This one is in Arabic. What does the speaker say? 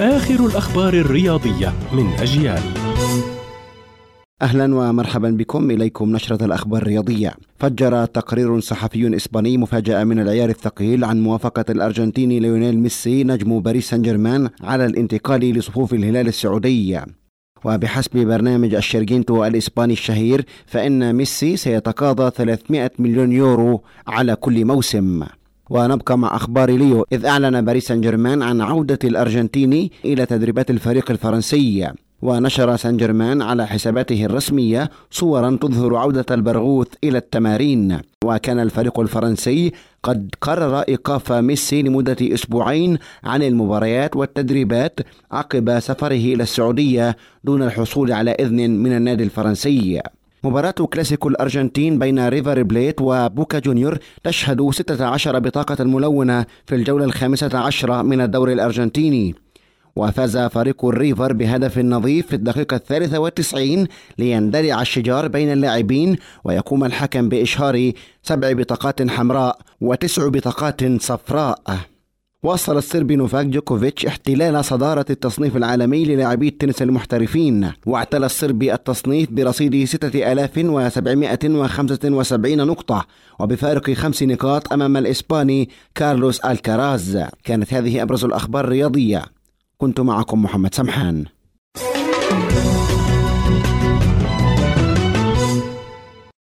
آخر الأخبار الرياضية من أجيال أهلا ومرحبا بكم إليكم نشرة الأخبار الرياضية. فجر تقرير صحفي إسباني مفاجأة من العيار الثقيل عن موافقة الارجنتيني ليونيل ميسي نجم باريس سان جيرمان على الانتقال لصفوف الهلال السعودي. وبحسب برنامج الشيرينجيتو الإسباني الشهير فإن ميسي سيتقاضى 300 مليون يورو على كل موسم ونبقى مع أخبار ليو. إذ أعلن باريس سان جيرمان عن عودة الأرجنتيني إلى تدريبات الفريق الفرنسي. ونشر سان جيرمان على حساباته الرسمية صورا تظهر عودة البرغوث إلى التمارين. وكان الفريق الفرنسي قد قرر إيقاف ميسي لمدة أسبوعين عن المباريات والتدريبات عقب سفره إلى السعودية دون الحصول على إذن من النادي الفرنسي. مباراة كلاسيكو الأرجنتين بين ريفر بليت وبوكا جونيور تشهد 16 بطاقة ملونة في الجولة الخامسة عشرة من الدوري الأرجنتيني. وفاز فريق الريفر بهدف نظيف في الدقيقة الثالثة والتسعين ليندلع الشجار بين اللاعبين ويقوم الحكم بإشهار سبع بطاقات حمراء وتسع بطاقات صفراء. واصل الصربي نوفاك جوكوفيتش احتلال صدارة التصنيف العالمي للاعبي التنس المحترفين. واعتلى الصربي التصنيف برصيد 6775 نقطة وبفارق خمس نقاط أمام الإسباني كارلوس الكاراز كانت هذه أبرز الأخبار الرياضية. كنت معكم محمد سمحان.